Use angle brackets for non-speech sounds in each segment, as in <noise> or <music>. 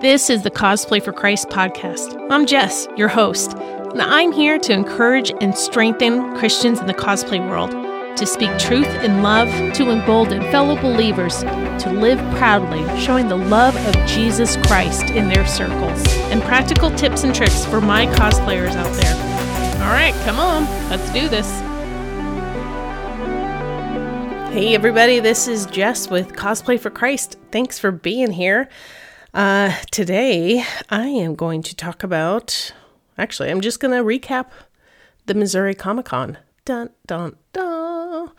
This is the Cosplay for Christ podcast. I'm Jess, your host, and I'm here to encourage and strengthen Christians in the cosplay world, to speak truth in love, to embolden fellow believers to live proudly, showing the love of Jesus Christ in their circles, and practical tips and tricks for my cosplayers out there. All right, come on, let's do this. Hey, everybody, this is Jess with Cosplay for Christ. Thanks for being here. Uh, today, I am going to talk about. Actually, I'm just going to recap the Missouri Comic Con. Dun, dun, dun.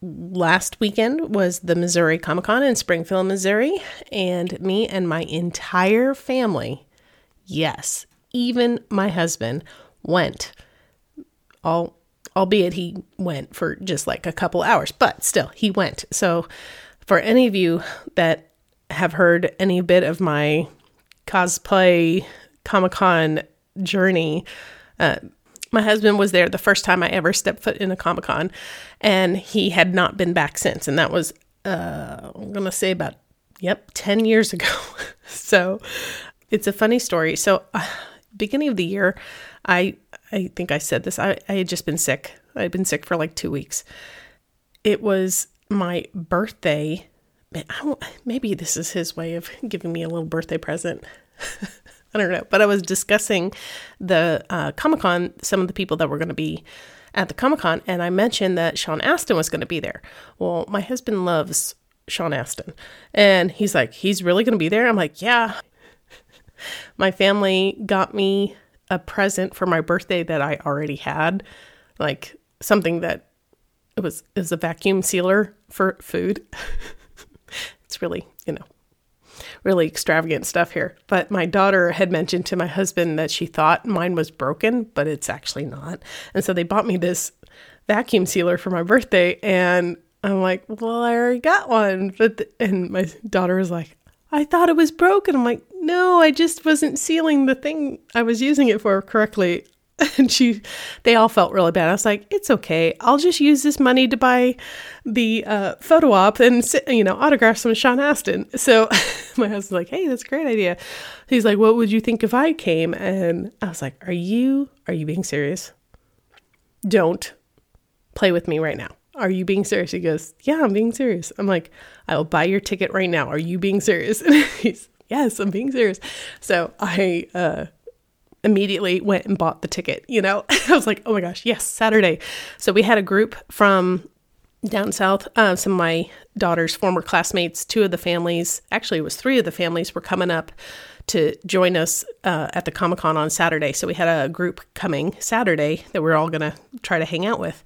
Last weekend was the Missouri Comic Con in Springfield, Missouri, and me and my entire family, yes, even my husband, went. All albeit he went for just like a couple hours, but still, he went. So, for any of you that have heard any bit of my cosplay Comic Con journey, uh, my husband was there the first time I ever stepped foot in a Comic Con, and he had not been back since. And that was, uh, I'm going to say about, yep, 10 years ago. <laughs> so, it's a funny story. So, uh, beginning of the year, I I think I said this. I, I had just been sick. I had been sick for like two weeks. It was my birthday. Maybe this is his way of giving me a little birthday present. <laughs> I don't know. But I was discussing the uh, Comic Con, some of the people that were going to be at the Comic Con, and I mentioned that Sean Astin was going to be there. Well, my husband loves Sean Astin, and he's like, he's really going to be there. I'm like, yeah. <laughs> my family got me a present for my birthday that I already had, like something that it was is a vacuum sealer for food. <laughs> it's really, you know, really extravagant stuff here. But my daughter had mentioned to my husband that she thought mine was broken, but it's actually not. And so they bought me this vacuum sealer for my birthday and I'm like, "Well, I already got one." But the, and my daughter was like, "I thought it was broken." I'm like, no, I just wasn't sealing the thing I was using it for correctly. <laughs> And she, they all felt really bad. I was like, it's okay. I'll just use this money to buy the uh, photo op and, you know, autograph some Sean Astin. So <laughs> my husband's like, hey, that's a great idea. He's like, what would you think if I came? And I was like, are you, are you being serious? Don't play with me right now. Are you being serious? He goes, Yeah, I'm being serious. I'm like, I will buy your ticket right now. Are you being serious? <laughs> And he's yes, I'm being serious. So I uh, immediately went and bought the ticket. You know, <laughs> I was like, oh my gosh, yes, Saturday. So we had a group from down south. Uh, some of my daughter's former classmates, two of the families, actually, it was three of the families, were coming up to join us uh, at the Comic Con on Saturday. So we had a group coming Saturday that we are all going to try to hang out with.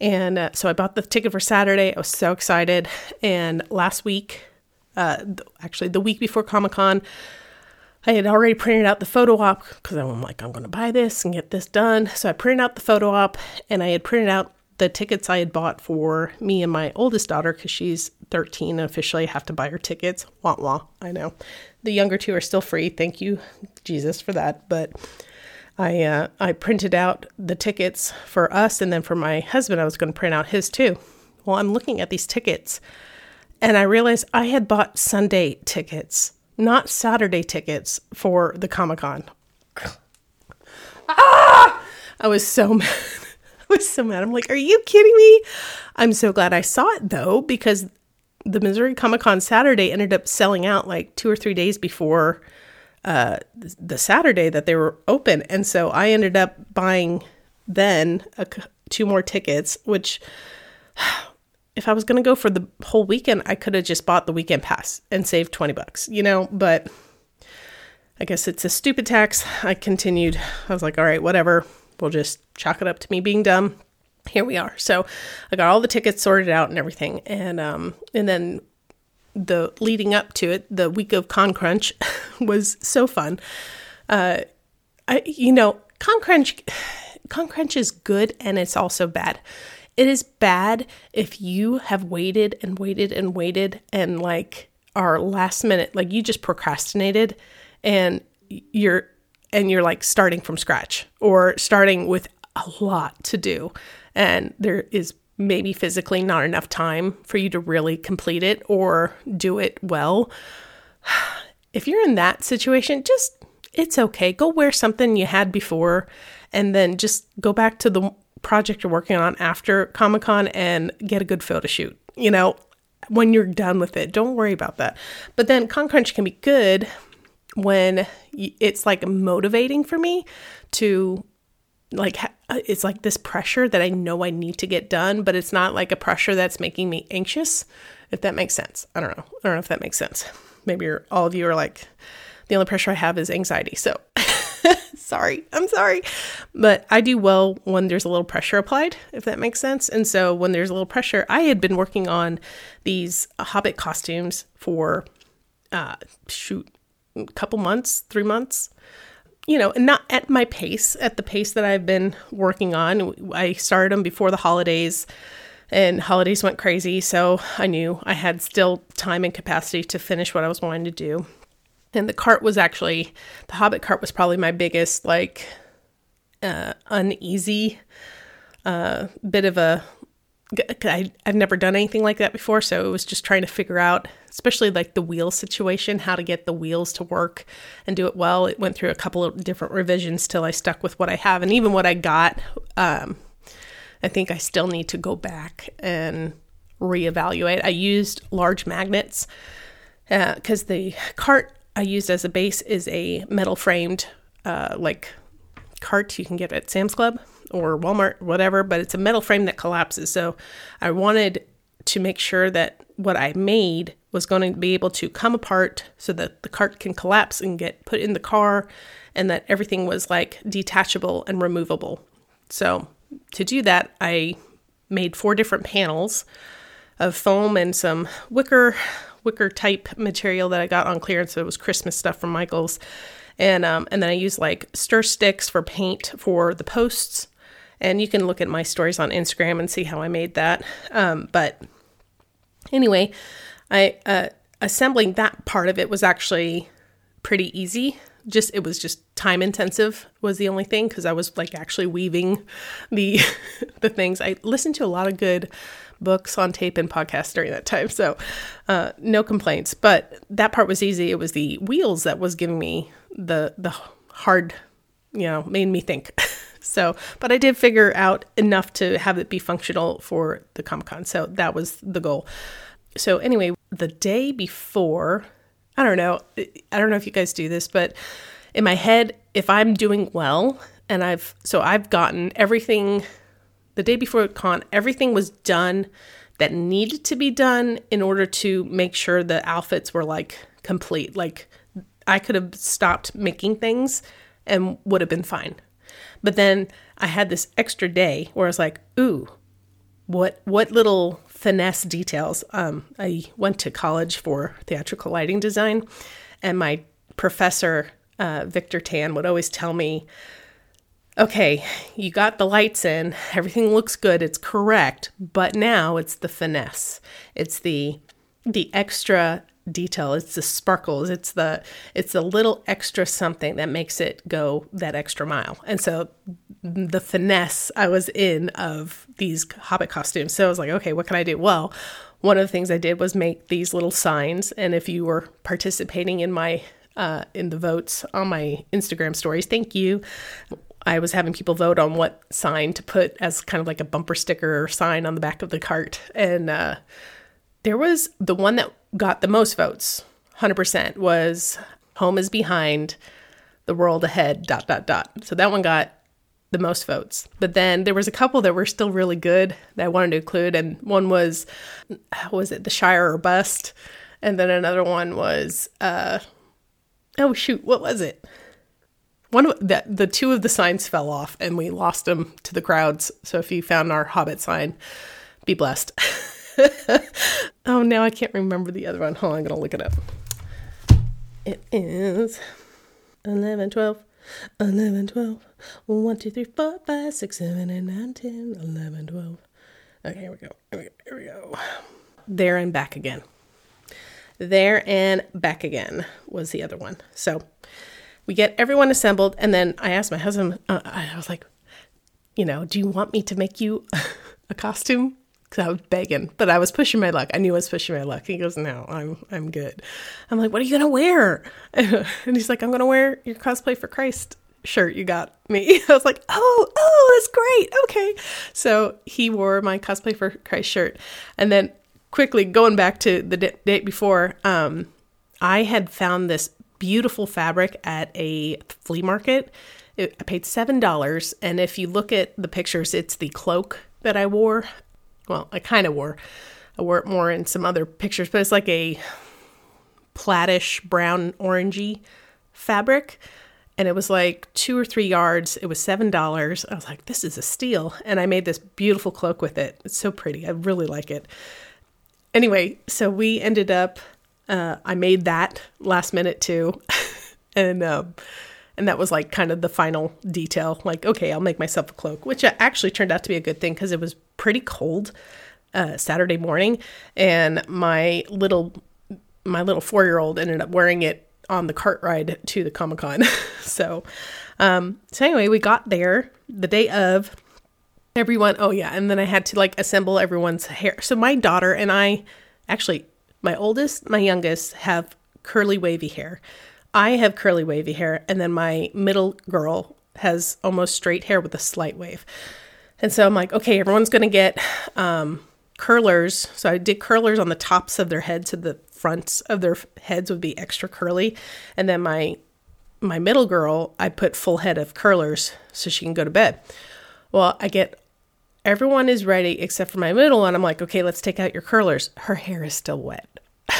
And uh, so I bought the ticket for Saturday. I was so excited. And last week, uh, actually the week before Comic Con. I had already printed out the photo op because I'm like, I'm going to buy this and get this done. So I printed out the photo op and I had printed out the tickets I had bought for me and my oldest daughter because she's 13 and officially have to buy her tickets. Wah wah, I know. The younger two are still free. Thank you, Jesus, for that. But I uh, I printed out the tickets for us and then for my husband, I was going to print out his too. Well, I'm looking at these tickets and I realized I had bought Sunday tickets, not Saturday tickets for the Comic Con. ah! I was so <laughs> mad. I was so mad. I'm like, are you kidding me? I'm so glad I saw it though, because the Missouri Comic Con Saturday ended up selling out like two or three days before uh, the Saturday that they were open. And so I ended up buying then a, two more tickets, which if I was going to go for the whole weekend, I could have just bought the weekend pass and saved 20 bucks, you know, but I guess it's a stupid tax. I continued. I was like, all right, whatever. We'll just chalk it up to me being dumb. Here we are. So I got all the tickets sorted out and everything. And um and then the leading up to it, the week of Con Crunch <laughs> was so fun. Uh I you know, Con Crunch <sighs> Con Crunch is good and it's also bad it is bad if you have waited and waited and waited and like are last minute, like you just procrastinated and you're and you're like starting from scratch or starting with a lot to do and there is maybe physically not enough time for you to really complete it or do it well. <sighs> if you're in that situation, just it's okay. Go wear something you had before and then just go back to the project you're working on after Comic Con and get a good photo shoot. You know, when you're done with it, don't worry about that. But then Con Crunch can be good when it's like motivating for me to like uh, it's like this pressure that I know I need to get done, but it's not like a pressure that's making me anxious. If that makes sense, I don't know. I don't know if that makes sense. Maybe all of you are like, the only pressure I have is anxiety. So <laughs> sorry, I'm sorry, but I do well when there's a little pressure applied, if that makes sense. And so when there's a little pressure, I had been working on these Hobbit costumes for uh, shoot a couple months, three months you know, not at my pace, at the pace that I've been working on. I started them before the holidays and holidays went crazy. So I knew I had still time and capacity to finish what I was wanting to do. And the cart was actually, the Hobbit cart was probably my biggest, like, uh, uneasy uh, bit of a I, I've never done anything like that before, so it was just trying to figure out, especially like the wheel situation, how to get the wheels to work and do it well. It went through a couple of different revisions till I stuck with what I have, and even what I got, um, I think I still need to go back and reevaluate. I used large magnets because uh, the cart I used as a base is a metal framed, uh, like cart you can get at Sam's Club or Walmart, whatever, but it's a metal frame that collapses. So I wanted to make sure that what I made was going to be able to come apart so that the cart can collapse and get put in the car and that everything was like detachable and removable. So to do that, I made four different panels of foam and some wicker wicker type material that I got on clearance. So it was Christmas stuff from Michaels. And um, and then I used like stir sticks for paint for the posts and you can look at my stories on Instagram and see how I made that. Um, but anyway, I uh, assembling that part of it was actually pretty easy. Just it was just time intensive was the only thing because I was like actually weaving the <laughs> the things. I listened to a lot of good books on tape and podcasts during that time, so uh, no complaints. But that part was easy. It was the wheels that was giving me the the hard, you know, made me think. <laughs> So, but I did figure out enough to have it be functional for the Comic Con. So that was the goal. So, anyway, the day before, I don't know, I don't know if you guys do this, but in my head, if I'm doing well and I've, so I've gotten everything the day before con, everything was done that needed to be done in order to make sure the outfits were like complete. Like I could have stopped making things and would have been fine. But then I had this extra day where I was like, ooh, what what little finesse details. Um, I went to college for theatrical lighting design, and my professor uh, Victor Tan would always tell me, "Okay, you got the lights in, everything looks good, it's correct, but now it's the finesse, it's the the extra detail. It's the sparkles. It's the it's the little extra something that makes it go that extra mile. And so the finesse i was in of these hobbit costumes. So i was like okay what can i do? Well one of the things i did was make these little signs. And if you were participating in my uh, in the votes on my instagram stories thank you. I was having people vote on what sign to put as kind of like a bumper sticker or sign on the back of the cart. And uh, there was the one that got the most votes, 100%, was Home is Behind, The World Ahead, dot, dot, dot. So that one got the most votes. But then there was a couple that were still really good that I wanted to include. And one was, was it The Shire or Bust? And then another one was, uh, oh shoot, what was it? One of the, the two of the signs fell off and we lost them to the crowds. So if you found our Hobbit sign, be blessed. <laughs> <laughs> oh, now I can't remember the other one. Hold on, I'm going to look it up. It is 11, 12, 11, 12, 1, 2, 3, 4, 5, 6, 7, 8, 9, 10, 11, 12. Okay, here we go. Here we go. Here we go. There and back again. There and back again was the other one. So we get everyone assembled, and then I asked my husband, uh, I was like, you know, do you want me to make you <laughs> a costume because I was begging, but I was pushing my luck. I knew I was pushing my luck. He goes, "No, I'm I'm good." I'm like, "What are you gonna wear?" <laughs> and he's like, "I'm gonna wear your cosplay for Christ shirt you got me." <laughs> I was like, "Oh, oh, that's great. Okay." So he wore my cosplay for Christ shirt, and then quickly going back to the d- date before, um, I had found this beautiful fabric at a flea market. It, I paid seven dollars, and if you look at the pictures, it's the cloak that I wore well, I kind of wore. I wore it more in some other pictures, but it's like a plaidish brown orangey fabric. And it was like two or three yards. It was seven dollars. I was like, this is a steal. And I made this beautiful cloak with it. It's so pretty. I really like it. Anyway, so we ended up uh, I made that last minute too. <laughs> and um, and that was like kind of the final detail. Like, okay, I'll make myself a cloak, which actually turned out to be a good thing because it was pretty cold uh, Saturday morning, and my little my little four year old ended up wearing it on the cart ride to the Comic Con. <laughs> so, um, so anyway, we got there the day of. Everyone, oh yeah, and then I had to like assemble everyone's hair. So my daughter and I, actually, my oldest, my youngest, have curly wavy hair. I have curly wavy hair, and then my middle girl has almost straight hair with a slight wave. And so I'm like, okay, everyone's going to get um, curlers. So I did curlers on the tops of their heads, so the fronts of their heads would be extra curly. And then my my middle girl, I put full head of curlers so she can go to bed. Well, I get everyone is ready except for my middle one. I'm like, okay, let's take out your curlers. Her hair is still wet. <laughs>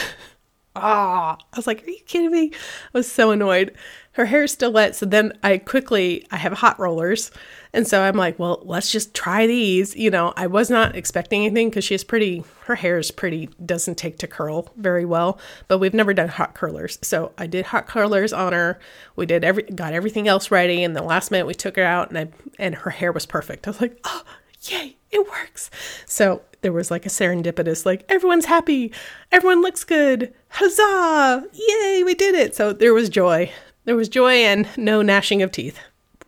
ah, I was like, are you kidding me? I was so annoyed. Her hair is still wet. So then I quickly, I have hot rollers. And so I'm like, well, let's just try these. You know, I was not expecting anything because she's pretty, her hair is pretty, doesn't take to curl very well, but we've never done hot curlers. So I did hot curlers on her. We did every, got everything else ready. And the last minute we took her out and I, and her hair was perfect. I was like, oh, yay, it works. So there was like a serendipitous, like, everyone's happy, everyone looks good, huzzah, yay, we did it. So there was joy. There was joy and no gnashing of teeth.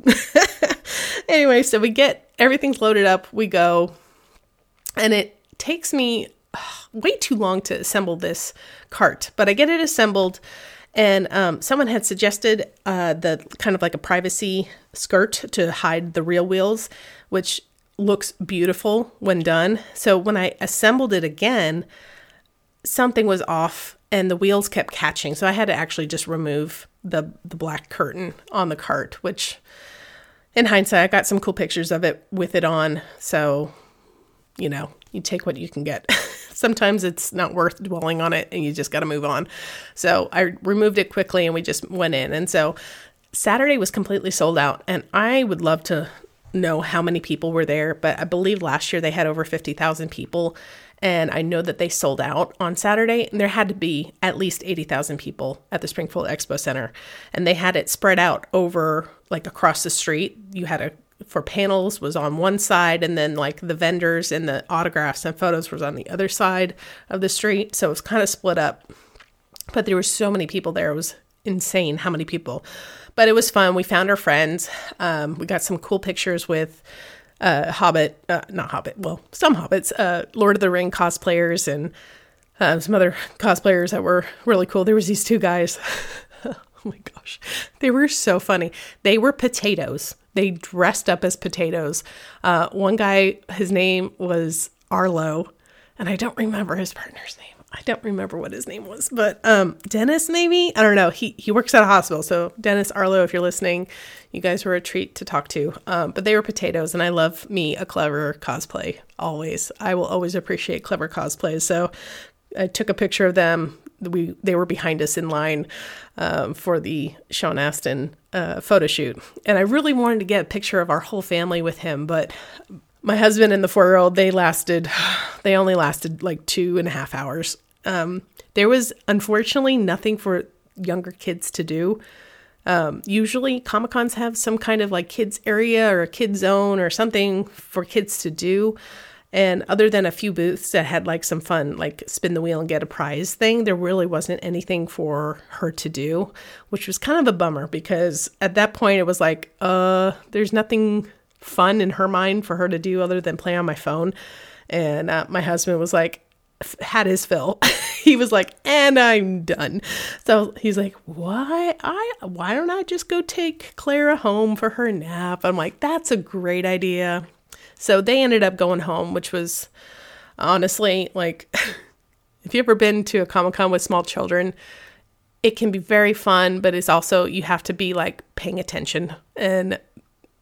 <laughs> anyway, so we get everything's loaded up, we go, and it takes me way too long to assemble this cart, but I get it assembled. And um, someone had suggested uh, the kind of like a privacy skirt to hide the real wheels, which looks beautiful when done. So when I assembled it again, something was off and the wheels kept catching. So I had to actually just remove the the black curtain on the cart, which in hindsight I got some cool pictures of it with it on. So, you know, you take what you can get. <laughs> Sometimes it's not worth dwelling on it and you just got to move on. So I removed it quickly and we just went in. And so Saturday was completely sold out and I would love to know how many people were there, but I believe last year they had over 50,000 people. And I know that they sold out on Saturday, and there had to be at least 80,000 people at the Springfield Expo Center. And they had it spread out over like across the street. You had a for panels was on one side and then like the vendors and the autographs and photos was on the other side of the street so it was kind of split up but there were so many people there it was insane how many people but it was fun. We found our friends. Um, we got some cool pictures with uh, Hobbit, uh, not Hobbit, well, some Hobbits, uh, Lord of the Ring cosplayers and uh, some other cosplayers that were really cool. There was these two guys. <laughs> oh my gosh, they were so funny. They were potatoes. They dressed up as potatoes. Uh, one guy, his name was Arlo, and I don't remember his partner's name. I don't remember what his name was, but um, Dennis maybe I don't know. He he works at a hospital, so Dennis Arlo, if you're listening, you guys were a treat to talk to. Um, but they were potatoes, and I love me a clever cosplay always. I will always appreciate clever cosplays. So I took a picture of them. We they were behind us in line um, for the Sean Astin uh, photo shoot, and I really wanted to get a picture of our whole family with him, but my husband and the four year old they lasted <sighs> they only lasted like two and a half hours. Um, there was unfortunately nothing for younger kids to do. Um, usually comic cons have some kind of like kids area or a kid zone or something for kids to do. And other than a few booths that had like some fun like spin the wheel and get a prize thing there really wasn't anything for her to do which was kind of a bummer because at that point it was like uh there's nothing fun in her mind for her to do other than play on my phone. And uh, my husband was like, had his fill. <laughs> he was like, and I'm done. So he's like, why I why don't I just go take Clara home for her nap? I'm like, that's a great idea. So they ended up going home, which was honestly like <laughs> if you've ever been to a Comic Con with small children, it can be very fun, but it's also you have to be like paying attention and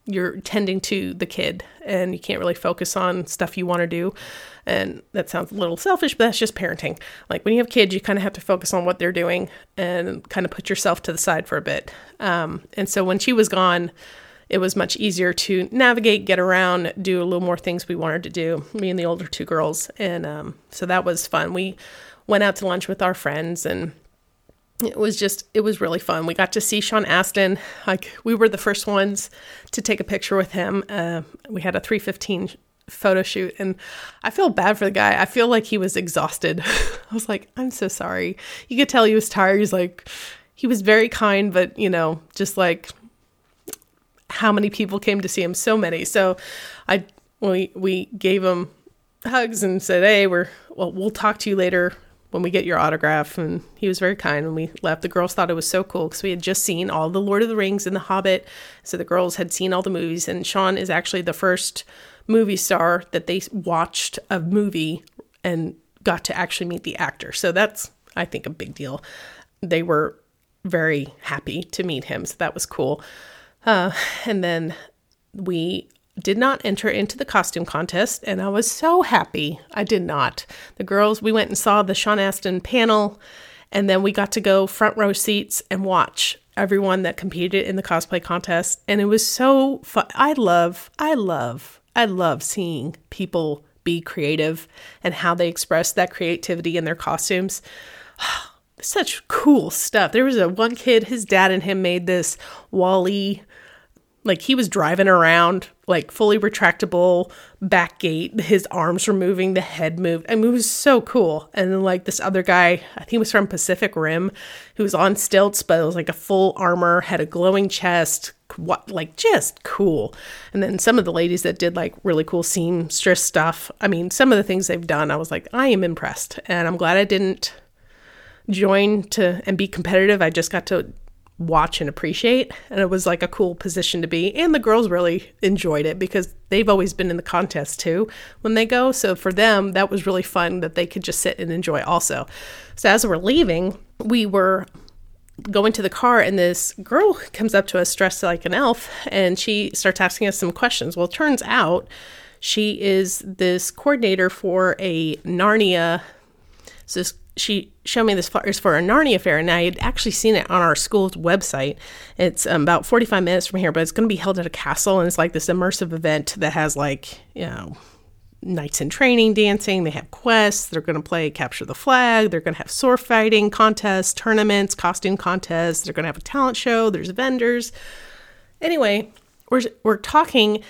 you're tending to the kid and you can't really focus on stuff you want to do. And that sounds a little selfish, but that's just parenting. Like when you have kids, you kind of have to focus on what they're doing and kind of put yourself to the side for a bit. Um, and so when she was gone, it was much easier to navigate, get around, do a little more things we wanted to do, me and the older two girls. And um, so that was fun. We went out to lunch with our friends and it was just it was really fun. We got to see sean astin. Like we were the first ones to take a picture with him. Uh, we had a 315 photo shoot and i feel bad for the guy. I feel like he was exhausted. <laughs> I was like i'm so sorry. You could tell he was tired. He's like he was very kind but you know just like how many people came to see him? So many. So i we we gave him hugs and said hey we're well we'll talk to you later when we get your autograph and he was very kind when we left. The girls thought it was so cool because we had just seen all the lord of the rings and the hobbit so the girls had seen all the movies and sean is actually the first movie star that they watched a movie and got to actually meet the actor. So that's i think a big deal. They were very happy to meet him so that was cool. Uh, and then we did not enter into the costume contest, and I was so happy I did not. The girls, we went and saw the Sean Astin panel, and then we got to go front row seats and watch everyone that competed in the cosplay contest, and it was so fun. I love, I love, I love seeing people be creative and how they express that creativity in their costumes. <sighs> Such cool stuff. There was a one kid, his dad and him made this WALL-E like he was driving around, like fully retractable back gate. His arms were moving, the head moved. I mean, it was so cool. And then like this other guy, I think he was from Pacific Rim, who was on stilts, but it was like a full armor, had a glowing chest, what like just cool. And then some of the ladies that did like really cool seamstress stuff. I mean, some of the things they've done, I was like, I am impressed. And I'm glad I didn't join to and be competitive. I just got to watch and appreciate. And it was like a cool position to be. And the girls really enjoyed it because they've always been in the contest too when they go. So for them, that was really fun that they could just sit and enjoy also. So as we're leaving, we were going to the car and this girl comes up to us dressed like an elf and she starts asking us some questions. Well, turns out she is this coordinator for a Narnia so this she showed me this is for a Narnia Faire, and I had actually seen it on our school's website. It's um, about 45 minutes from here, but it's going to be held at a castle, and it's like this immersive event that has like you know knights in training, dancing. They have quests. They're going to play capture the flag. They're going to have sword fighting contests, tournaments, costume contests. They're going to have a talent show. There's vendors. Anyway, we're we're talking.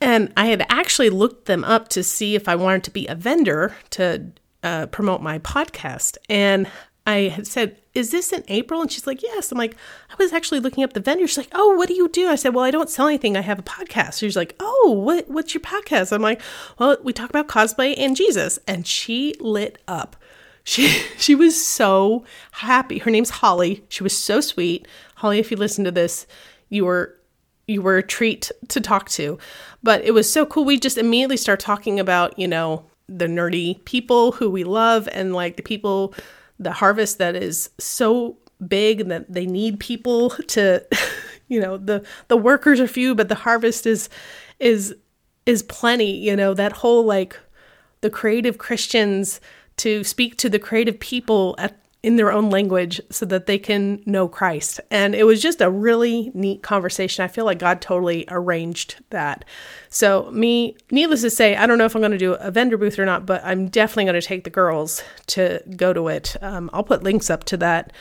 And I had actually looked them up to see if I wanted to be a vendor to uh, promote my podcast. And I had said, Is this in April? And she's like, Yes. I'm like, I was actually looking up the vendor. She's like, Oh, what do you do? I said, Well, I don't sell anything. I have a podcast. She's like, Oh, what, what's your podcast? I'm like, Well, we talk about cosplay and Jesus. And she lit up. She, <laughs> she was so happy. Her name's Holly. She was so sweet. Holly, if you listen to this, you were you were a treat to talk to. But it was so cool. We just immediately start talking about, you know, the nerdy people who we love and like the people the harvest that is so big and that they need people <laughs> to <laughs> you know the the workers are few but the harvest is is is plenty you know that whole like the creative christians to speak to the creative people at in their own language so that they can know Christ. And it was just a really neat conversation. I feel like God totally arranged that. So, me, needless to say, I don't know if I'm going to do a vendor booth or not, but I'm definitely going to take the girls to go to it. Um, I'll put links up to that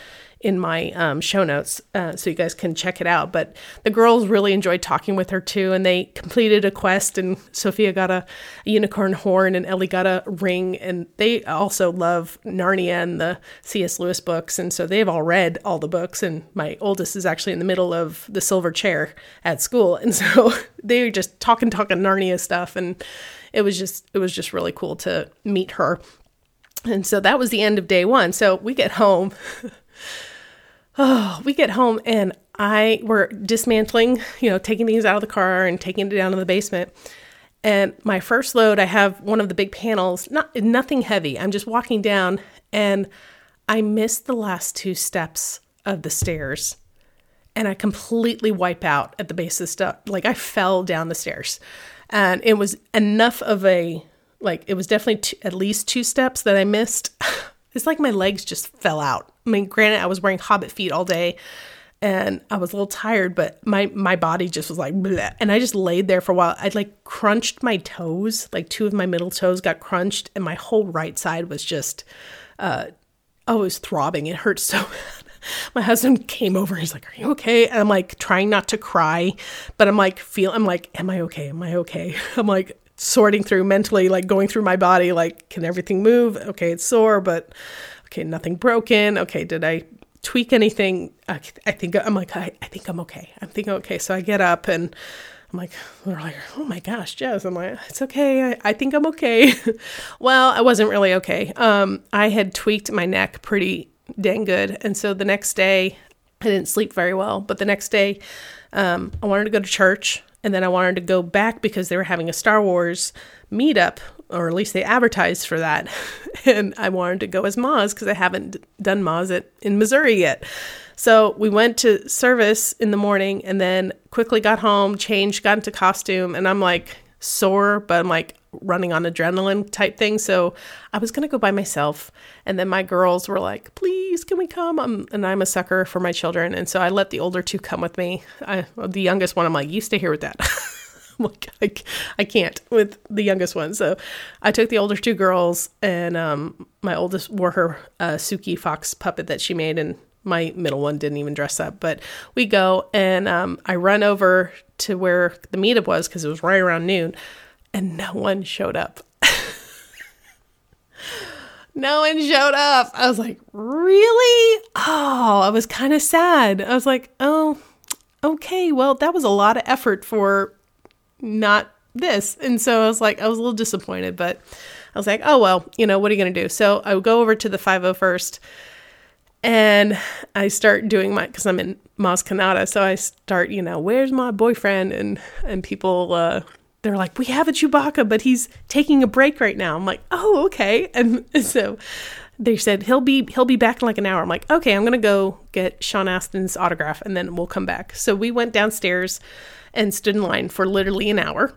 in my um, show notes uh, so you guys can check it out. But the girls really enjoyed talking with her too, and they completed a quest. And Sophia got a, a unicorn horn, and Ellie got a ring. And they also love Narnia and the C.S. Lewis books, and so they've all read all the books. And my oldest is actually in the middle of the silver chair at school, and <laughs> so they were just talking, talking Narnia stuff, and it was just it was just really cool to meet her. And so that was the end of day one. So we get home. <laughs> <sighs> oh, we get home and I were dismantling, you know, taking things out of the car and taking it down to the basement. And my first load, I have one of the big panels, not nothing heavy. I'm just walking down and I missed the last two steps of the stairs. And I completely wipe out at the base of the stuff. Like I fell down the stairs. And it was enough of a like it was definitely two, at least two steps that I missed. <sighs> it's like my legs just fell out. I mean, granted, I was wearing hobbit feet all day and I was a little tired, but my my body just was like, bleh. and I just laid there for a while. I like crunched my toes, like two of my middle toes got crunched, and my whole right side was just, uh, oh, it was throbbing. It hurt so <laughs> bad. My husband came over. He's like, "Are you okay?" And I'm like trying not to cry, but I'm like feel. I'm like, "Am I okay? Am I okay?" <laughs> I'm like sorting through mentally, like going through my body, like, can everything move? Okay, it's sore, but okay, nothing broken. Okay, did I tweak anything, I, I think I'm like, I, I think I'm okay. I'm thinking okay. So I get up and I'm like, they're like, oh my gosh, Jess. I'm like, it's okay. I, I think I'm okay. <laughs> well, I wasn't really okay. Um, I had tweaked my neck pretty dang good. And so the next day, I didn't sleep very well. But the next day, um, I wanted to go to church. And then I wanted to go back because they were having a Star Wars meetup or at least they advertised for that. <laughs> and I wanted to go as Maz because I haven't done Maz at, in Missouri yet. So we went to service in the morning and then quickly got home, changed, got into costume, and I'm like sore, but I'm like running on adrenaline type thing. So I was gonna go by myself, and then my girls were like, "Please, can we come?" I'm, and I'm a sucker for my children, and so I let the older two come with me. I, the youngest one, I'm like, "You stay here with that." <laughs> like, I, I can't with the youngest one. So I took the older two girls, and um, my oldest wore her uh, Suki Fox puppet that she made, and my middle one didn't even dress up. But we go, and um, I run over to where the meetup was because it was right around noon, and no one showed up. <laughs> no one showed up. I was like, really? Oh, I was kind of sad. I was like, oh, okay, well, that was a lot of effort for not this. And so I was like, I was a little disappointed, but I was like, oh, well, you know, what are you going to do? So I would go over to the 501st and I start doing my, cause I'm in Maz Kanata. So I start, you know, where's my boyfriend? And, and people, uh, they're like, we have a Chewbacca, but he's taking a break right now. I'm like, oh, okay. And <laughs> so they said he'll be he'll be back in like an hour. I'm like, okay, I'm gonna go get Sean Astin's autograph and then we'll come back. So we went downstairs and stood in line for literally an hour.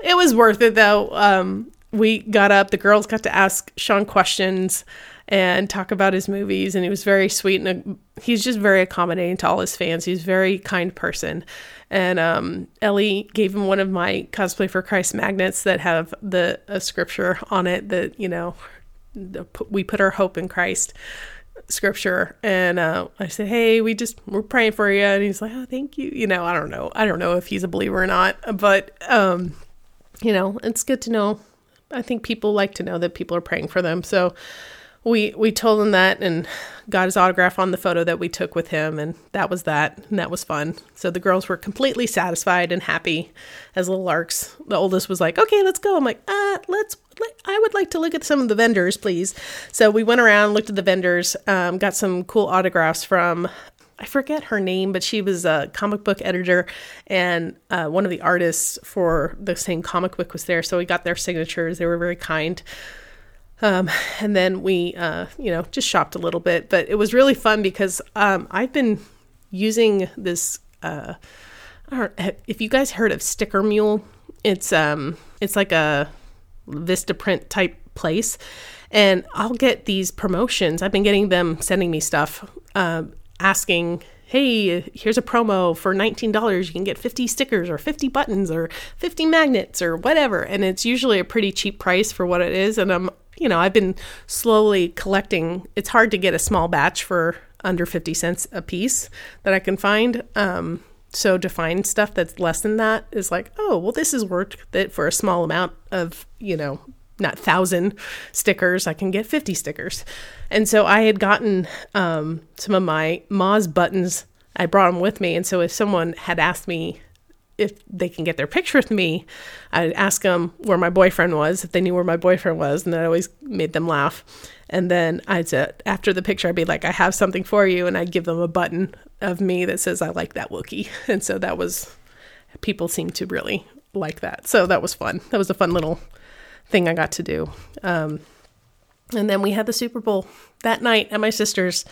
It was worth it though. Um, we got up, the girls got to ask Sean questions and talk about his movies, and he was very sweet and uh, he's just very accommodating to all his fans. He's a very kind person. And um, Ellie gave him one of my cosplay for Christ magnets that have the a scripture on it that you know the, we put our hope in Christ scripture and uh, I said, "Hey, we just we're praying for you." And he's like, "Oh, thank you." You know, I don't know. I don't know if he's a believer or not, but um, you know, it's good to know. I think people like to know that people are praying for them. So we we told him that and got his autograph on the photo that we took with him and that was that and that was fun so the girls were completely satisfied and happy as little larks the oldest was like okay let's go i'm like uh let's i would like to look at some of the vendors please so we went around looked at the vendors um, got some cool autographs from I forget her name, but she was a comic book editor, and uh, one of the artists for the same comic book was there. So we got their signatures. They were very kind. Um, and then we, uh, you know, just shopped a little bit, but it was really fun because um, I've been using this. Uh, if you guys heard of Sticker Mule, it's um, it's like a Vistaprint type place, and I'll get these promotions. I've been getting them sending me stuff, uh, asking hey, here's a promo for $19. You can get 50 stickers or 50 buttons or 50 magnets or whatever. And it's usually a pretty cheap price for what it is. And I'm you know, I've been slowly collecting. It's hard to get a small batch for under 50 cents a piece that I can find. Um, so to find stuff that's less than that is like, oh, well, this is worth it for a small amount of, you know, not thousand stickers. I can get 50 stickers. And so I had gotten um, some of my Maz buttons. I brought them with me. And so if someone had asked me if they can get their picture with me, I'd ask them where my boyfriend was, if they knew where my boyfriend was, and that always made them laugh. And then I'd say, after the picture, I'd be like, I have something for you. And I'd give them a button of me that says, I like that Wookiee. <laughs> And so that was, people seemed to really like that. So that was fun. That was a fun little thing I got to do. Um, and then we had the Super Bowl that night at my sister's,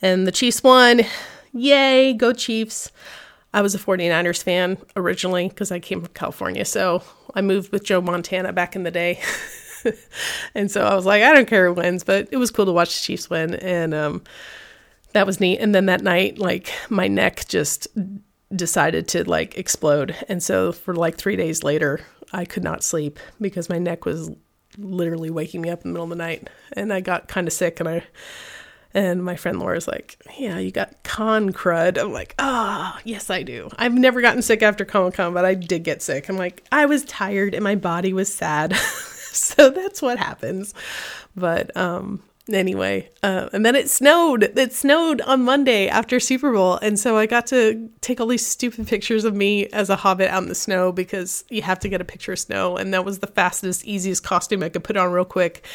and the Chiefs won. Yay, go Chiefs. I was a 49ers fan originally because I came from California. So I moved with Joe Montana back in the day. <laughs> and so I was like, I don't care who wins, but it was cool to watch the Chiefs win. And um, that was neat. And then that night, like my neck just decided to like explode. And so for like three days later, I could not sleep because my neck was literally waking me up in the middle of the night. And I got kind of sick and I and my friend Laura's like, Yeah, you got con crud. I'm like, Ah, oh, yes, I do. I've never gotten sick after Comic Con, but I did get sick. I'm like, I was tired and my body was sad. <laughs> so that's what happens. But um, anyway, uh, and then it snowed. It snowed on Monday after Super Bowl. And so I got to take all these stupid pictures of me as a hobbit out in the snow because you have to get a picture of snow. And that was the fastest, easiest costume I could put on real quick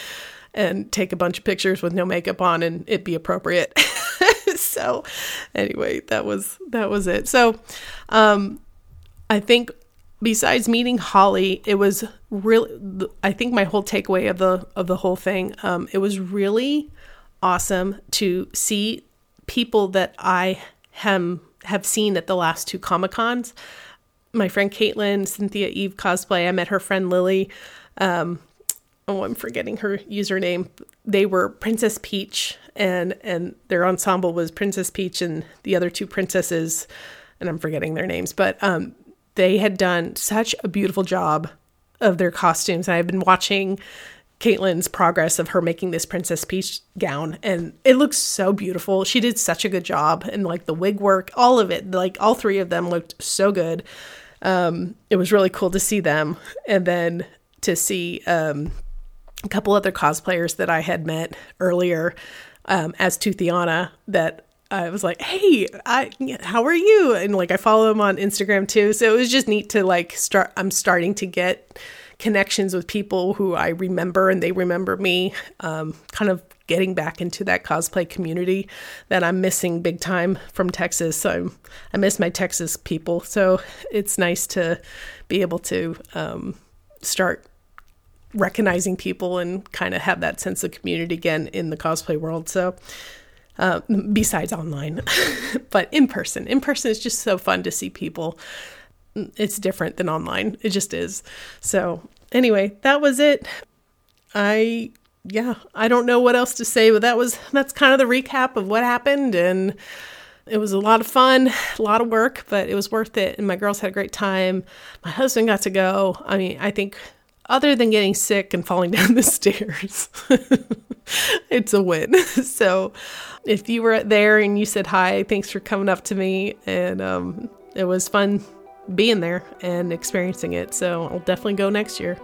and take a bunch of pictures with no makeup on and it be appropriate. <laughs> so anyway, that was that was it. So um I think besides meeting Holly, it was really I think my whole takeaway of the of the whole thing um it was really awesome to see people that I have have seen at the last two Comic Cons. My friend Caitlin, Cynthia Eve cosplay. I met her friend Lily. Um, oh, I'm forgetting her username. They were Princess Peach, and and their ensemble was Princess Peach and the other two princesses, and I'm forgetting their names, but um, they had done such a beautiful job of their costumes. And I've been watching Caitlin's progress of her making this Princess Peach gown, and it looks so beautiful. She did such a good job, and like the wig work, all of it, like all three of them looked so good. Um, it was really cool to see them, and then to see um, a couple other cosplayers that I had met earlier um, as Toothiana that I was like, "Hey, I how are you?" And like I follow them on Instagram too. So it was just neat to like start I'm starting to get connections with people who I remember and they remember me. Um, kind of getting back into that cosplay community that I'm missing big time from Texas. So I'm, i miss my Texas people. So it's nice to be able to um, start recognizing people and kind of have that sense of community again in the cosplay world. So, uh, besides online, <laughs> but in person, in person is just so fun to see people. It's different than online. It just is. So, anyway, that was it. I yeah, I don't know what else to say, but that was that's kind of the recap of what happened and it was a lot of fun, a lot of work, but it was worth it and my girls had a great time. My husband got to go. I mean, I think other than getting sick and falling <laughs> down the stairs, <laughs> it's a win. <laughs> So if you were there and you said hi, thanks for coming up to me. And um, it was fun being there and experiencing it. So I'll definitely go next year.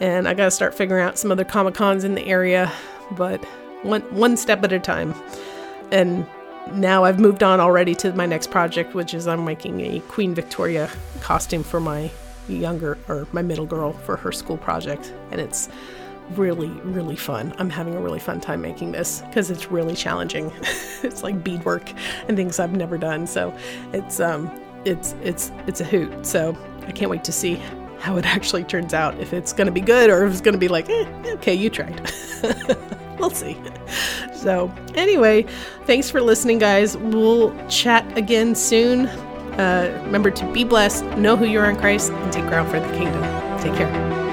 And I got to start figuring out some other Comic Cons in the area, but one, one step at a time. And now I've moved on already to my next project, which is I'm making a Queen Victoria costume for my younger or my middle girl for her school project and it's really really fun. I'm having a really fun time making this because it's really challenging. <laughs> It's like beadwork and things i've never done so it's um it's it's it's a hoot. So i can't wait to see how it actually turns out if it's going to be good or if it's going to be like eh, okay you tried. <laughs> We'll see. So anyway thanks for listening guys. We'll chat again soon uh, remember to be blessed, know who you are in Christ, and take ground for the kingdom. Take care.